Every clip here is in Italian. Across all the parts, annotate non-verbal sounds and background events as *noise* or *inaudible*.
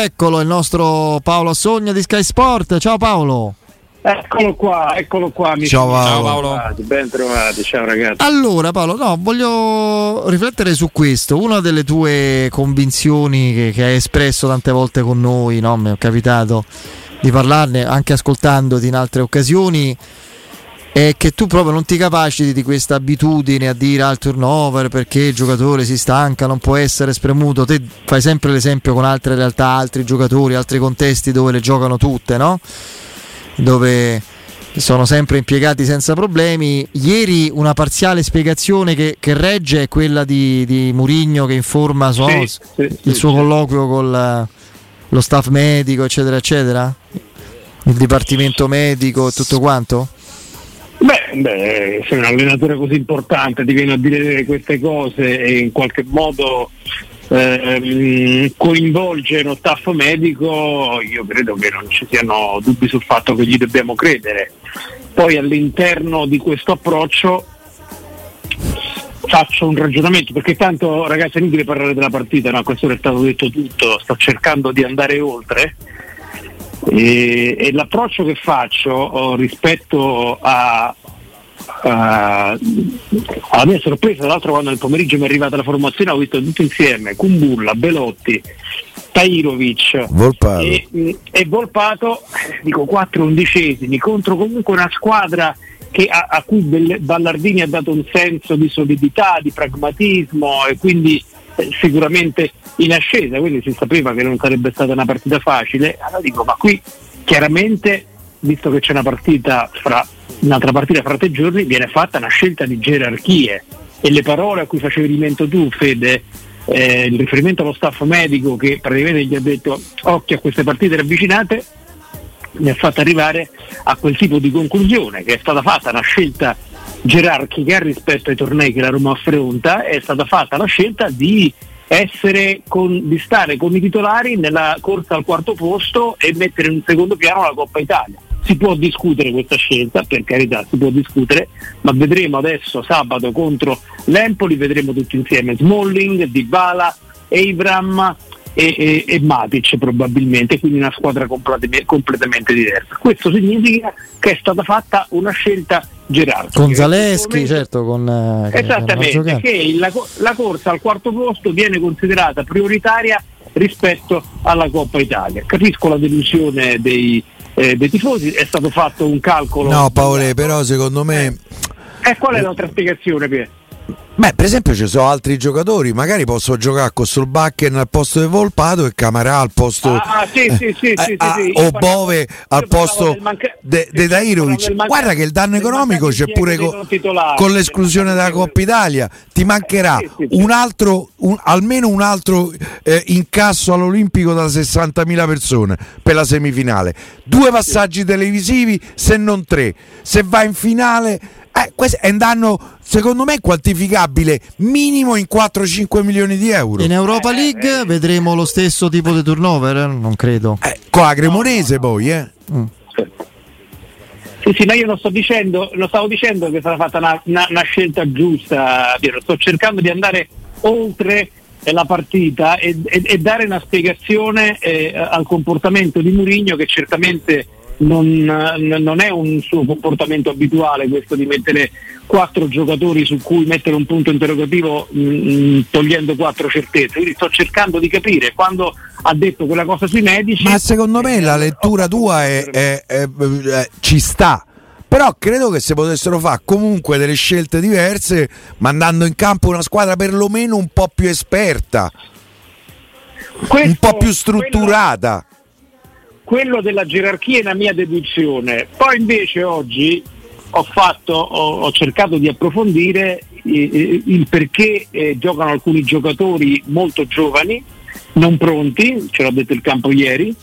Eccolo il nostro Paolo Sogna di Sky Sport. Ciao Paolo. Eccolo qua, eccolo qua. Amici. Ciao Paolo. Ciao Paolo. Ben trovati, ciao ragazzi. Allora Paolo, no, voglio riflettere su questo. Una delle tue convinzioni che, che hai espresso tante volte con noi, no? mi è capitato di parlarne anche ascoltandoti in altre occasioni è che tu proprio non ti capaciti di questa abitudine a dire al turnover perché il giocatore si stanca, non può essere spremuto. Te fai sempre l'esempio con altre realtà, altri giocatori, altri contesti dove le giocano tutte, no? Dove sono sempre impiegati senza problemi. Ieri una parziale spiegazione che, che regge è quella di, di Murigno che informa so, Sì, sì, il suo colloquio con lo staff medico, eccetera, eccetera. Il dipartimento medico e tutto quanto? Beh, sei un allenatore così importante, ti viene a dire queste cose e in qualche modo ehm, coinvolge lo staff medico, io credo che non ci siano dubbi sul fatto che gli dobbiamo credere. Poi all'interno di questo approccio faccio un ragionamento perché tanto ragazzi è inutile parlare della partita, no? questo è stato detto tutto, sto cercando di andare oltre. E, e l'approccio che faccio oh, rispetto a, a- alla mia sorpresa, tra l'altro quando nel pomeriggio mi è arrivata la formazione ho visto tutto insieme Kumbulla, Belotti, Tairovic Volpato. e, e Volpato, dico 4 undicesimi contro comunque una squadra che a, a cui Ballardini ha dato un senso di solidità, di pragmatismo e quindi eh, sicuramente in ascesa, quindi si sapeva che non sarebbe stata una partita facile. Allora dico, ma qui chiaramente, visto che c'è una partita fra un'altra partita fra tre giorni, viene fatta una scelta di gerarchie e le parole a cui facevi riferimento tu, Fede, eh, il riferimento allo staff medico che praticamente gli ha detto occhio a queste partite ravvicinate, mi ha fatto arrivare a quel tipo di conclusione che è stata fatta una scelta gerarchica rispetto ai tornei che la Roma affronta, è stata fatta la scelta di con, di stare con i titolari nella corsa al quarto posto e mettere in secondo piano la Coppa Italia. Si può discutere questa scelta, per carità, si può discutere, ma vedremo adesso sabato contro l'Empoli, vedremo tutti insieme Smalling, Dybala, Abram e, e, e Matic probabilmente, quindi una squadra completamente, completamente diversa. Questo significa che è stata fatta una scelta gerarchica. Con Zaleschi, certo, con eh, Esattamente, che la, la corsa al quarto posto viene considerata prioritaria rispetto alla Coppa Italia. Capisco la delusione dei, eh, dei tifosi, è stato fatto un calcolo. No, Paolo, però secondo me. E qual è l'altra spiegazione, Pier? Beh, per esempio ci sono altri giocatori, magari posso giocare con Solbakken al posto di Volpato e Camarà al posto Ah, sì, sì, sì, eh, ah, o Bove al posto de, de sì, Dairovic. Guarda che il danno economico c'è pure co- con l'esclusione dalla mancato Coppa Italia. Ti mancherà sì, sì. un altro, un- almeno un altro eh, incasso all'Olimpico da 60.000 persone per la semifinale. Due passaggi televisivi, se non tre. Se va in finale, eh, questo è un danno secondo me quantificabile minimo in 4-5 milioni di euro. In Europa League vedremo lo stesso tipo di turnover? eh? Non credo. Eh, con la Cremonese poi, eh. Sì, sì, ma io non sto dicendo, non stavo dicendo che sarà fatta una, una- una scelta giusta, Piero. sto cercando di andare oltre eh, la partita e, e- e dare una spiegazione eh, al comportamento di Mourinho che certamente non, n- non è un suo comportamento abituale questo di mettere quattro giocatori su cui mettere un punto interrogativo mh, togliendo quattro certezze. Quindi sto cercando di capire quando ha detto quella cosa sui medici. Ma secondo me la lettura tua è, è- è- è- ci sta. Però credo che si potessero fare comunque delle scelte diverse, mandando in campo una squadra perlomeno un po' più esperta, un Questo- po' più strutturata. quello della gerarchia è una mia deduzione. Poi invece oggi ho, fatto, ho, ho cercato di approfondire eh, il perché eh, giocano alcuni giocatori molto giovani, non pronti, ce l'ha detto il campo ieri,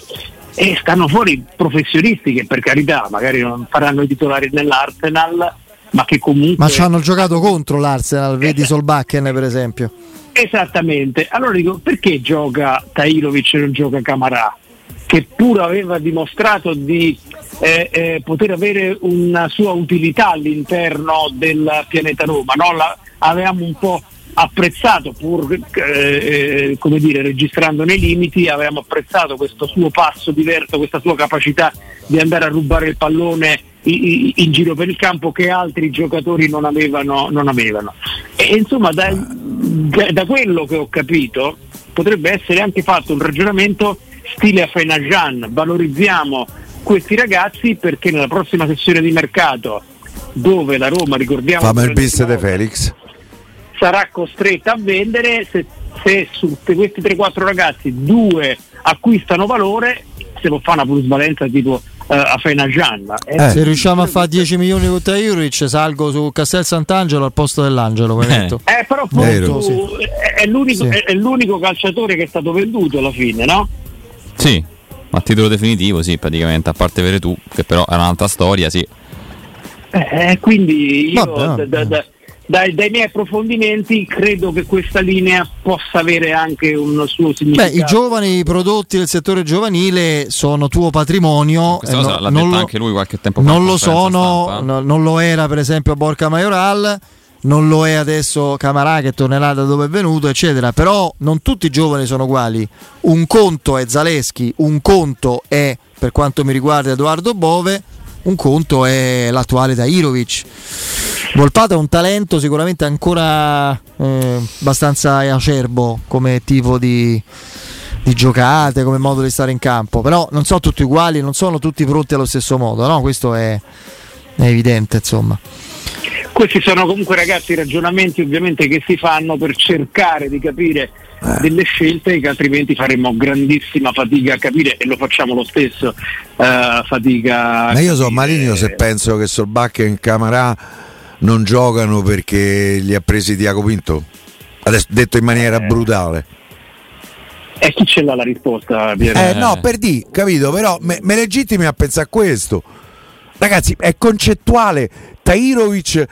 e stanno fuori professionisti che per carità magari non faranno i titolari nell'Arsenal, ma che comunque... Ma ci hanno giocato contro l'Arsenal, vedi Solbakken per esempio. Esattamente, allora dico perché gioca Tairovic e non gioca Camarà? Che pur aveva dimostrato di eh, eh, poter avere una sua utilità all'interno del pianeta Roma, no? La- avevamo un po' apprezzato, pur eh, come dire, registrando nei limiti, avevamo apprezzato questo suo passo diverso, questa sua capacità di andare a rubare il pallone in, in giro per il campo che altri giocatori non avevano. Non avevano. E insomma, da, da, quello che ho capito, potrebbe essere anche fatto un ragionamento stile a Fenajan, valorizziamo questi ragazzi perché nella prossima sessione di mercato dove la Roma, ricordiamo... Fama il bis de Felix sarà costretta a vendere se, se su questi 3-4 ragazzi due acquistano valore se può fare una plusvalenza tipo uh, a Fena Gianna. Eh, eh. Se riusciamo a fare 10 milioni con Tajuric salgo su Castel Sant'Angelo al posto dell'Angelo. Eh. eh però appunto, sì. è, l'unico, sì. è, l'unico, calciatore che è stato venduto alla fine, no? Sì, a titolo definitivo, sì, praticamente, a parte avere tu, che però è un'altra storia, sì. Eh, quindi io Vabbè, da, da, dai, dai, miei approfondimenti credo che questa linea possa avere anche un suo significato. Beh, i giovani prodotti del settore giovanile sono tuo patrimonio. Questa cosa no, l'ha detto lo, anche lui qualche tempo fa. Non lo sono, no, non lo era per esempio Borca Majoral, non lo è adesso Camarà che tornerà da dove è venuto, eccetera. Però non tutti i giovani sono uguali. Un conto è Zaleschi, un conto è, per quanto mi riguarda, Edoardo Bove, un conto è l'attuale Dairovic Volpato è un talento sicuramente ancora eh, abbastanza acerbo come tipo di, di, giocate, come modo di stare in campo, però non sono tutti uguali, non sono tutti pronti allo stesso modo, no? questo è, è evidente insomma. Questi sono comunque ragazzi ragionamenti ovviamente che si fanno per cercare di capire eh. delle scelte che altrimenti faremmo grandissima fatica a capire e lo facciamo lo stesso uh, fatica ma io sono Maligno se penso che Solbacca in Camarà non giocano perché li ha presi Diaco Pinto? Adesso detto in maniera eh. brutale. E chi ce l'ha la risposta? Piero? Eh, no, per di, capito, però me, me legittimi a pensare a questo. Ragazzi, è concettuale. Tairovic,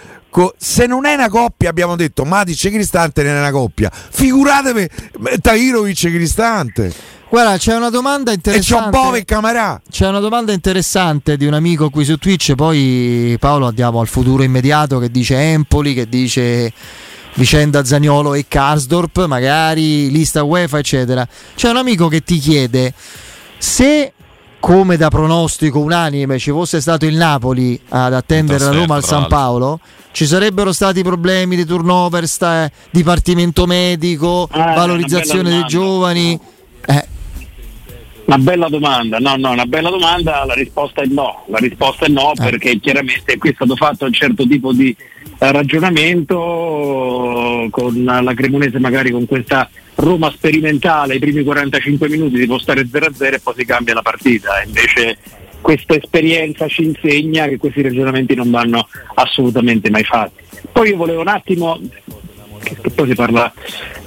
se non è una coppia, abbiamo detto Matic e Cristante non è una coppia. Figuratevi Tairovic e Cristante. Guarda, c'è una domanda interessante. E c'ho Bove e Camarà. C'è una domanda interessante di un amico qui su Twitch. Poi Paolo andiamo al futuro immediato che dice Empoli, che dice vicenda Zagnolo e Karsdorp, magari lista UEFA, eccetera. C'è un amico che ti chiede se come da pronostico unanime ci fosse stato il Napoli ad attendere la Roma al San Paolo, ci sarebbero stati problemi di turnover, sta, dipartimento medico, ah, valorizzazione dei giovani. Una bella domanda, no, no, una bella domanda, la risposta è no, la risposta è no eh. perché chiaramente qui è stato fatto un certo tipo di eh, ragionamento con la Cremonese magari con questa Roma sperimentale, i primi 45 minuti si può stare 0-0 e poi si cambia la partita, invece questa esperienza ci insegna che questi ragionamenti non vanno assolutamente mai fatti. Poi io volevo un attimo, che poi si parla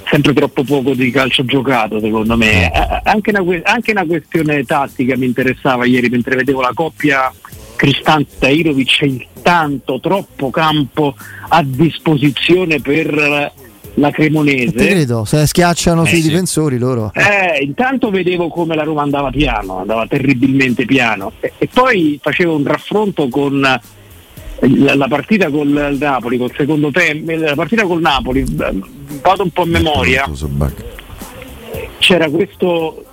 sempre troppo poco di calcio giocato secondo me. Eh. Eh, anche una, anche una questione tattica mi interessava ieri mentre vedevo la coppia Cristante Irovic c'è tanto troppo campo a disposizione per la Cremonese. Ti credo, se schiacciano eh, sui sì. difensori loro. Eh, intanto vedevo come la Roma andava piano, andava terribilmente piano e, e poi facevo un raffronto con la, partita con il Napoli, col secondo tempo, la partita col Napoli, vado un po' a memoria, c'era questo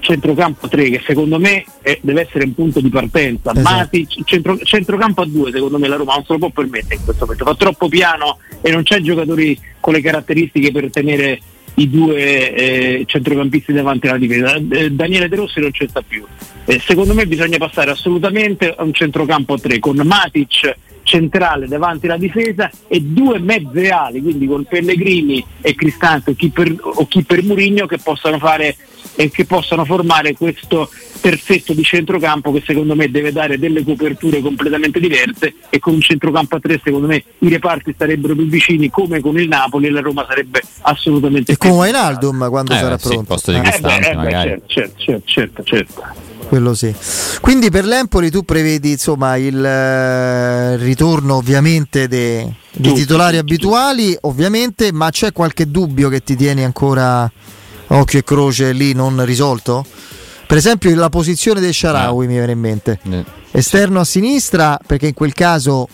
centrocampo 3 che secondo me è, deve essere un punto di partenza, esatto. Matic, centro, centrocampo a 2 secondo me la Roma non se lo può permettere in questo momento, fa troppo piano e non c'è giocatori con le caratteristiche per tenere i due eh, centrocampisti davanti alla difesa. Eh, Daniele De Rossi non c'è sta più. Eh, secondo me bisogna passare assolutamente a un centrocampo a tre con Matic centrale davanti alla difesa e due mezze ali, quindi con Pellegrini e Cristante o chi per, o chi per Murigno che possano fare e che possano formare questo terzetto di centrocampo che secondo me deve dare delle coperture completamente diverse. E con un centrocampo a tre secondo me i reparti sarebbero più vicini come con il Napoli e la Roma sarebbe assolutamente e con Wijnaldum quando eh, sarà sì, pronto? posto di Cristante eh beh, eh beh, certo, certo, certo, certo, quello sì. Quindi per l'Empoli tu prevedi insomma il eh, ritorno ovviamente de, di titolari abituali, ovviamente, ma c'è qualche dubbio che ti tieni ancora occhio e croce lì non risolto? Per esempio la posizione del Sharawi eh. mi viene in mente. Eh. Esterno a sinistra, perché in quel caso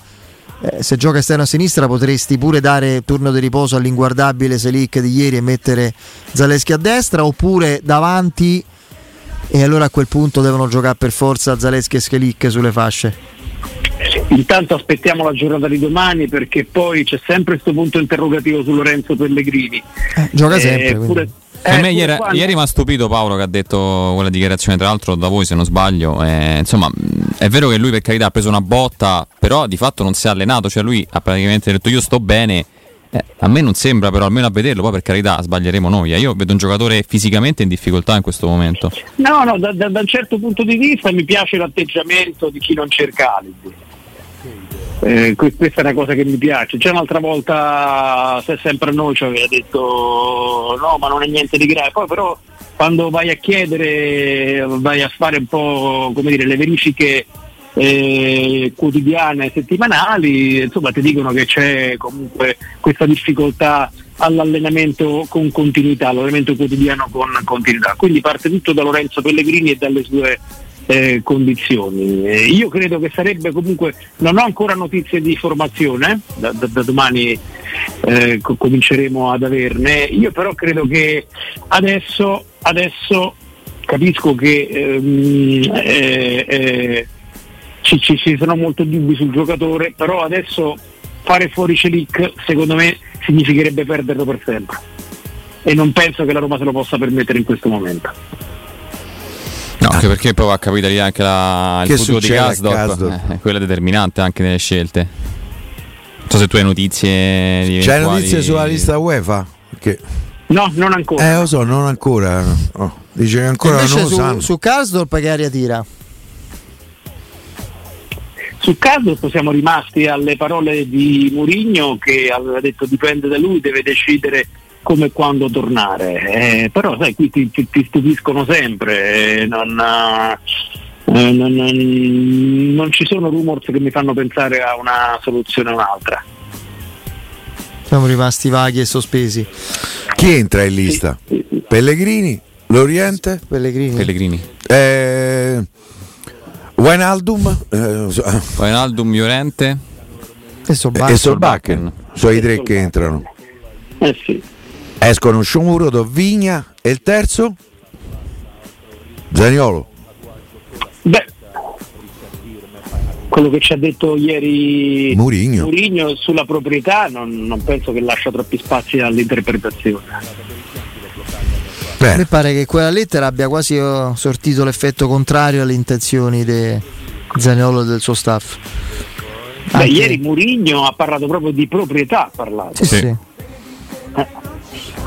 eh, se gioca esterno a sinistra potresti pure dare turno di riposo all'inguardabile Selic di ieri e mettere Zaleschi a destra oppure davanti e allora a quel punto devono giocare per forza Zaleschi e Selic sulle fasce. Intanto aspettiamo la giornata di domani perché poi c'è sempre questo punto interrogativo su Lorenzo Pellegrini. Eh, gioca sempre. Pure, eh, a me ieri, quando... ieri mi ha stupito Paolo che ha detto quella dichiarazione, tra l'altro da voi se non sbaglio. Eh, insomma, è vero che lui per carità ha preso una botta, però di fatto non si è allenato, cioè lui ha praticamente detto io sto bene. Eh, a me non sembra, però almeno a vederlo, poi per carità sbaglieremo noi. Eh. Io vedo un giocatore fisicamente in difficoltà in questo momento. No, no, da, da, da un certo punto di vista mi piace l'atteggiamento di chi non cerca alibi. Eh, questa è una cosa che mi piace. Già un'altra volta, se sempre a noi ci aveva detto no, ma non è niente di grave. Poi però quando vai a chiedere, vai a fare un po' come dire, le verifiche eh, quotidiane e settimanali, insomma ti dicono che c'è comunque questa difficoltà all'allenamento con continuità, all'allenamento quotidiano con continuità. Quindi parte tutto da Lorenzo Pellegrini e dalle sue eh, condizioni. Eh, io credo che sarebbe comunque, non ho ancora notizie di formazione, da, da, da domani eh, co- cominceremo ad averne, io però credo che adesso, adesso capisco che ehm, eh, eh, ci, ci, ci sono molti dubbi sul giocatore, però adesso fare fuori Celic secondo me significherebbe perderlo per sempre e non penso che la Roma se lo possa permettere in questo momento. No, anche perché poi va a capire anche la, il futuro di Gasdorp, eh, quella determinante anche nelle scelte. Non so se tu hai notizie di C'hai notizie sulla lista UEFA? Che... No, non ancora. Eh, lo so, non ancora. Oh, dice che ancora non lo su, sanno. Su Karsdorp che aria tira? Su Karsdorp siamo rimasti alle parole di Murigno che aveva detto dipende da lui, deve decidere come quando tornare. Eh, però sai, qui ti, ti, ti stupiscono sempre, eh, non, eh, non, non, non, ci sono rumors che mi fanno pensare a una soluzione o un'altra. Siamo rimasti vaghi e sospesi. Chi entra in lista? Sì, sì. Pellegrini? L'Oriente? Pellegrini. Pellegrini. Eh, Wijnaldum? Eh, Wijnaldum, Llorente e Solbakken. E Solbakken. Sono i tre che entrano. Eh sì. Escono Sciomuro, Vigna e il terzo? Zaniolo. Beh, quello che ci ha detto ieri Murigno, Murigno sulla proprietà non, non, penso che lascia troppi spazi all'interpretazione. Beh. A me pare che quella lettera abbia quasi oh, sortito l'effetto contrario alle intenzioni di Zaniolo e del suo staff. Beh, Anche... Ieri Murigno ha parlato proprio di proprietà. Ha parlato. Sì, sì. Eh.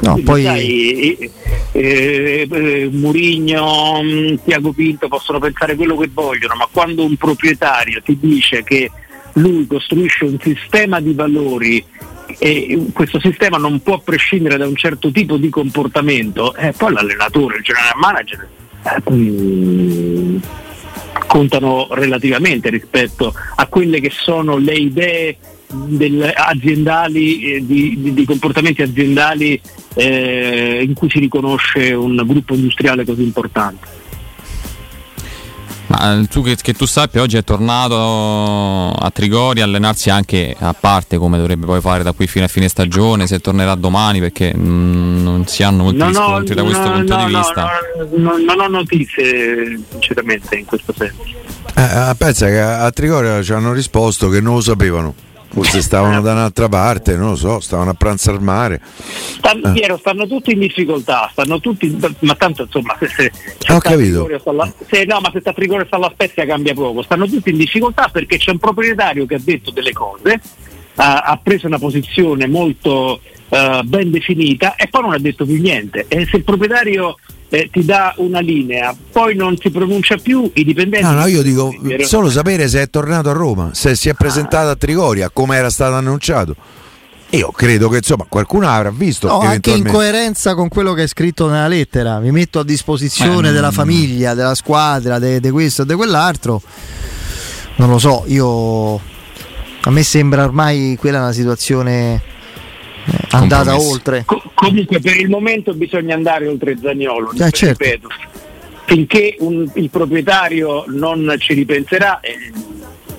No, poi... Sai, eh, eh, eh, Murigno, mm, Tiago Pinto possono pensare quello che vogliono, ma quando un proprietario ti dice che lui costruisce un sistema di valori e questo sistema non può prescindere da un certo tipo di comportamento, eh, poi l'allenatore, il general manager eh, mm, contano relativamente rispetto a quelle che sono le idee del, aziendali, eh, di, di, di, comportamenti aziendali eh, in cui si riconosce un gruppo industriale così importante. Ma eh, tu che, che, tu sappia oggi è tornato a Trigori a allenarsi anche a parte come dovrebbe poi fare da qui fino a fine stagione, se tornerà domani perché mh, non si hanno molti no, riscontri no, da questo no, punto di vista. non ho notizie sinceramente in questo senso. Eh, pensa che a Trigoria ci hanno risposto che non lo sapevano. Forse stavano da un'altra parte, non lo so, stavano a pranzo al mare. Stanno, eh. Piero, stanno tutti in difficoltà, stanno tutti, ma tanto insomma se, se, se Ho capito. Alla, se, no, ma se sta Trigore sta alla Spezia cambia poco, stanno tutti in difficoltà perché c'è un proprietario che ha detto delle cose, ha, ha preso una posizione molto uh, ben definita e poi non ha detto più niente. E se il proprietario eh, ti dà una linea, poi non si pronuncia più, i dipendenti... No, no, io dico solo sapere se è tornato a Roma, se si è presentato a Trigoria, come era stato annunciato. Io credo che insomma qualcuno avrà visto. No, anche in coerenza con quello che è scritto nella lettera. Mi metto a disposizione eh, della famiglia, della squadra, di questo e di quell'altro. Non lo so, io. A me sembra ormai quella una situazione andata oltre. Co- comunque per il momento bisogna andare oltre Zagnolo, eh, certo. Finché un, il proprietario non ci ripenserà, eh,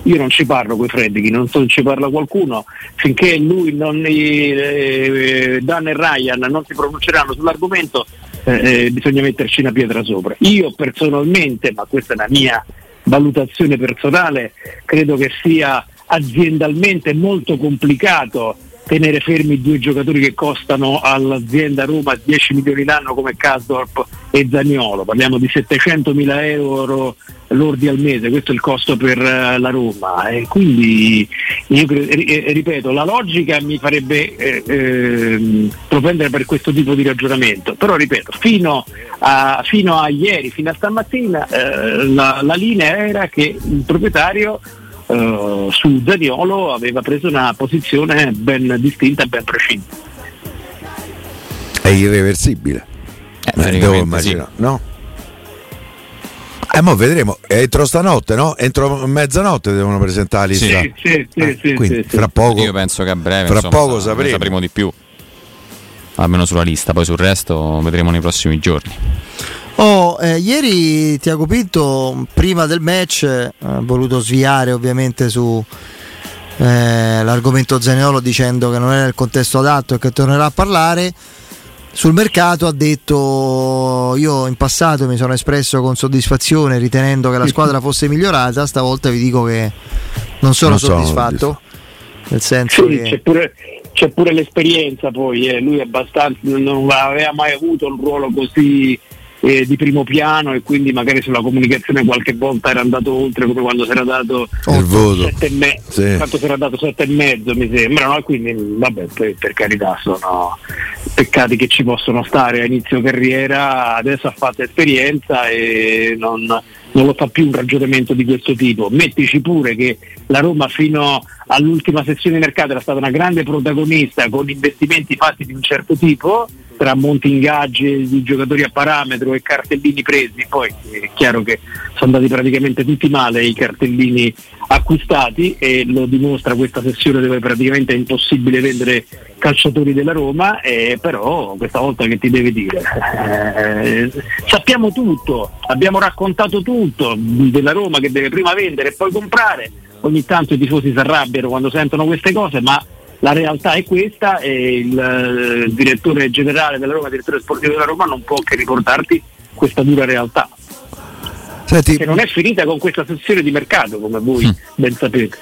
io non ci parlo con i Freddi, non so, ci parla qualcuno, finché lui non, eh, Dan e Ryan non si pronunceranno sull'argomento eh, eh, bisogna metterci una pietra sopra. Io personalmente, ma questa è la mia valutazione personale, credo che sia aziendalmente molto complicato tenere fermi due giocatori che costano all'azienda Roma 10 milioni l'anno come Casdorp e Zaniolo, parliamo di 700 mila euro lordi al mese, questo è il costo per uh, la Roma. E quindi io credo, ripeto, la logica mi farebbe eh, eh, propendere per questo tipo di ragionamento, però ripeto, fino a, fino a ieri, fino a stamattina eh, la, la linea era che il proprietario Uh, su Zaniolo aveva preso una posizione ben distinta e ben precisa. È irreversibile. Eh, devo immaginare, sì. no? Eh, mo vedremo, entro stanotte, no? Entro mezzanotte devono presentare la lista. Sì, sì, sì, eh, sì, quindi, sì, fra poco, Io penso che a breve fra insomma, poco sa- sapremo. sapremo di più. Almeno sulla lista, poi sul resto vedremo nei prossimi giorni. Oh, eh, ieri Tiago Pinto, prima del match, eh, ha voluto sviare ovviamente su eh, l'argomento Zaniolo dicendo che non era il contesto adatto e che tornerà a parlare. Sul mercato ha detto io in passato mi sono espresso con soddisfazione ritenendo che la squadra *laughs* fosse migliorata, stavolta vi dico che non sono Non sono soddisfatto. Nel senso Sì, che... c'è, pure, c'è pure l'esperienza poi, eh. lui è abbastanza, non aveva mai avuto un ruolo così eh, di primo piano e quindi magari sulla comunicazione qualche volta era andato oltre come quando si era dato il voto. sette e me- Sì. dato sette e mezzo mi sembra, no? quindi vabbè poi per carità sono peccati che ci possono stare a inizio carriera, adesso ha fatto esperienza e non, non lo fa più un ragionamento di questo tipo. Mettici pure che la Roma fino all'ultima sessione di mercato era stata una grande protagonista con investimenti fatti di un certo tipo, tra monti ingaggi di giocatori a parametro e cartellini presi, poi è chiaro che sono andati praticamente tutti male i cartellini acquistati e lo dimostra questa sessione dove praticamente è impossibile vendere calciatori della Roma, eh, però questa volta che ti deve dire? Eh, sappiamo tutto, abbiamo raccontato tutto della Roma che deve prima vendere e poi comprare, ogni tanto i tifosi si arrabbiano quando sentono queste cose, ma la realtà è questa e il, eh, direttore generale della Roma, il direttore sportivo della Roma non può che riportarti questa dura realtà Senti, che non è finita con questa sessione di mercato come voi Mm. ben sapete.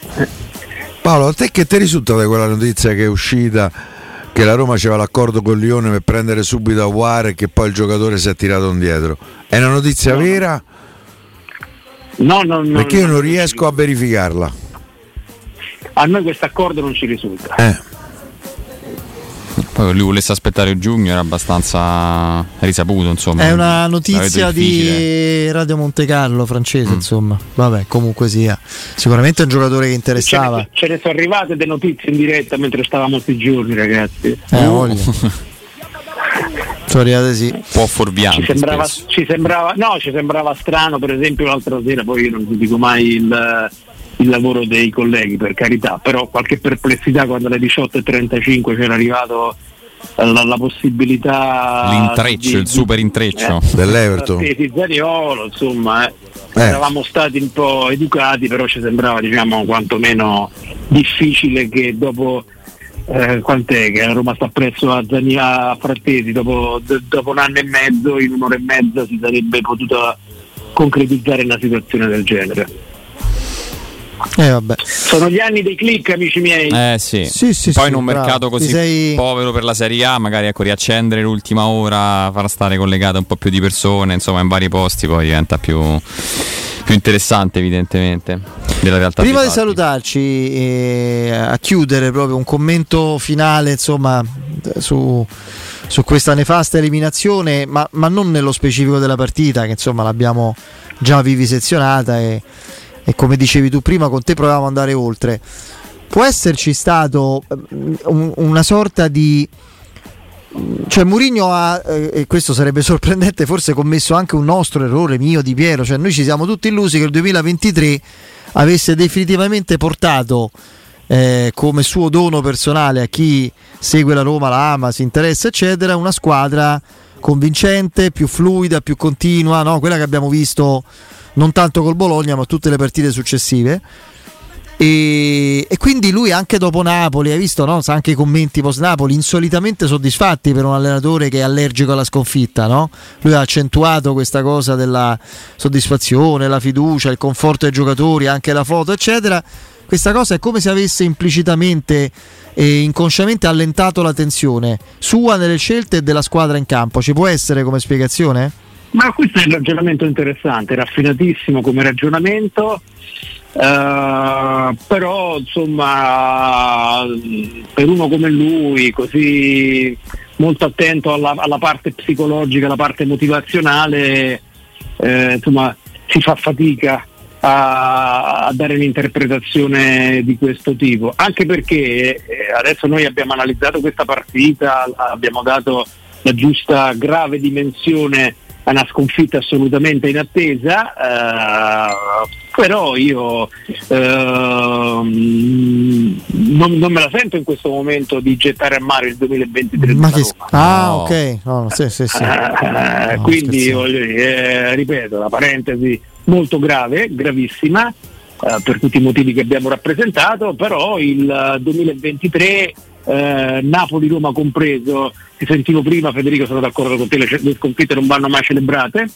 Paolo, a te che ti risulta da quella notizia che è uscita che la Roma aveva l'accordo con Lione per prendere subito Aguare e che poi il giocatore si è tirato indietro? È una notizia No. vera? No, no, no, Perché io no, non riesco a verificarla. A noi questo accordo non ci risulta. Eh. Poi che lui volesse aspettare giugno era abbastanza risaputo, insomma. È una notizia di Radio Monte Carlo francese, Mm. insomma. Vabbè, comunque sia. Sicuramente è un giocatore che Ce interessava. ne, ce ne sono arrivate delle notizie in diretta mentre stavamo questi giorni, ragazzi. Eh, voglia. *laughs* Sono arrivate sì. Un po' fuorviante. Ci sembrava, ci sembrava- no, ci sembrava strano, per esempio, l'altra sera, poi io non ti dico mai il, il lavoro dei colleghi, per carità, però qualche perplessità quando alle 18.35 c'era arrivato la, la possibilità L'intreccio, di- il super intreccio. Eh. Dell'Everton. Frattesi, Zaniolo, insomma, eh. Eh. eravamo stati un po' educati, però ci sembrava diciamo quantomeno difficile che dopo eh, quant'è che la Roma sta presso a, Zani- a Frattesi, dopo, d- dopo un anno e mezzo, in un'ora e mezza si sarebbe potuta concretizzare una situazione del genere. Eh, vabbè. Sono gli anni dei click, amici miei. Eh sì. Sì, sì, Poi sì, in un bravo. mercato così sei- povero per la Serie A, magari ecco, riaccendere l'ultima ora, far stare collegate un po' più di persone, insomma, in vari posti poi diventa più, più interessante, evidentemente. Della realtà Prima di fatti. salutarci, eh, a chiudere proprio un commento finale, insomma, su, su questa nefasta eliminazione, ma, ma non nello specifico della partita, che insomma l'abbiamo già vivisezionata e, e come dicevi tu prima, con te provavamo ad andare oltre. Può esserci stato un- una sorta di cioè Mourinho ha, eh, e questo sarebbe *laughs* sorprendente, forse commesso anche un nostro errore mio di Piero, cioè noi ci siamo tutti illusi che il 2023 avesse definitivamente portato eh, come suo dono personale a chi segue la Roma, la ama, si interessa eccetera, una squadra convincente, più fluida, più continua, no? quella che abbiamo visto non tanto col Bologna ma tutte le partite successive. E, e, quindi lui anche dopo Napoli, hai visto no? anche i commenti post Napoli, insolitamente soddisfatti per un allenatore che è allergico alla sconfitta. No? Lui ha accentuato questa cosa della soddisfazione, la fiducia, il conforto dei giocatori, anche la foto, eccetera. Questa cosa è come se avesse implicitamente e inconsciamente allentato la tensione sua nelle scelte e della squadra in campo. Ci può essere come spiegazione? Ma questo è un ragionamento interessante, raffinatissimo come ragionamento. Uh, però insomma per uno come lui così molto attento alla, alla parte psicologica alla parte motivazionale eh, insomma si fa fatica a, a, dare un'interpretazione di questo tipo anche perché eh, adesso noi abbiamo analizzato questa partita abbiamo dato la giusta grave dimensione a una sconfitta assolutamente inattesa, eh, però io eh, non, non, me la sento in questo momento di gettare a mare il 2023. Ma che... Ah, no. ok, no, sì, sì, sì. Eh, no, quindi voglio dire, ripeto, la parentesi molto grave, gravissima. Eh, per tutti i motivi che abbiamo rappresentato, però il 2023 eh, Napoli-Roma compreso, ti sentivo prima Federico, sono d'accordo con te, le, le sconfitte non vanno mai celebrate.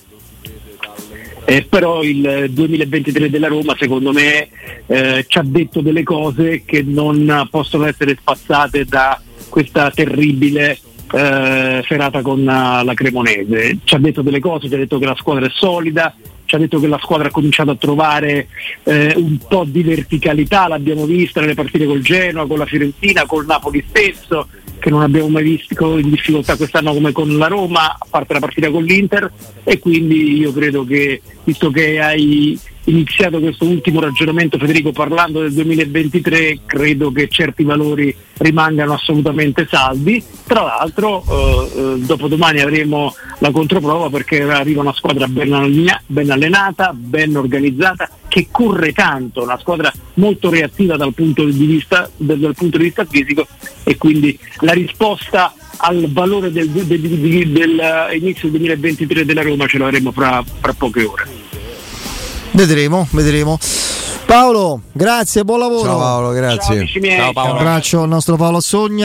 Eh, però il 2023 della Roma secondo me eh, ci ha detto delle cose che non possono essere spazzate da questa terribile eh, serata con uh, la Cremonese. Ci ha detto delle cose, ci ha detto che la squadra è solida, ci ha detto che la squadra ha cominciato a trovare eh, un po' di verticalità, l'abbiamo vista nelle partite col Genoa, con la Fiorentina, col Napoli stesso, che non abbiamo mai visto in difficoltà quest'anno come con la Roma, a parte la partita con l'Inter, e quindi io credo che, visto che hai iniziato questo ultimo ragionamento Federico parlando del 2023 credo che certi valori rimangano assolutamente saldi. Tra l'altro eh, eh, dopodomani avremo la controprova perché arriva una squadra ben, ben allenata ben organizzata che corre tanto una squadra molto reattiva dal punto di vista, del, dal punto di vista fisico e quindi la risposta al valore del, del, del, del, inizio 2023 della Roma ce l'avremo fra, fra poche ore Vedremo, vedremo. Paolo, grazie, buon lavoro. Ciao Paolo, grazie. Ciao, Ciao Paolo. Un abbraccio al nostro Paolo Sogna.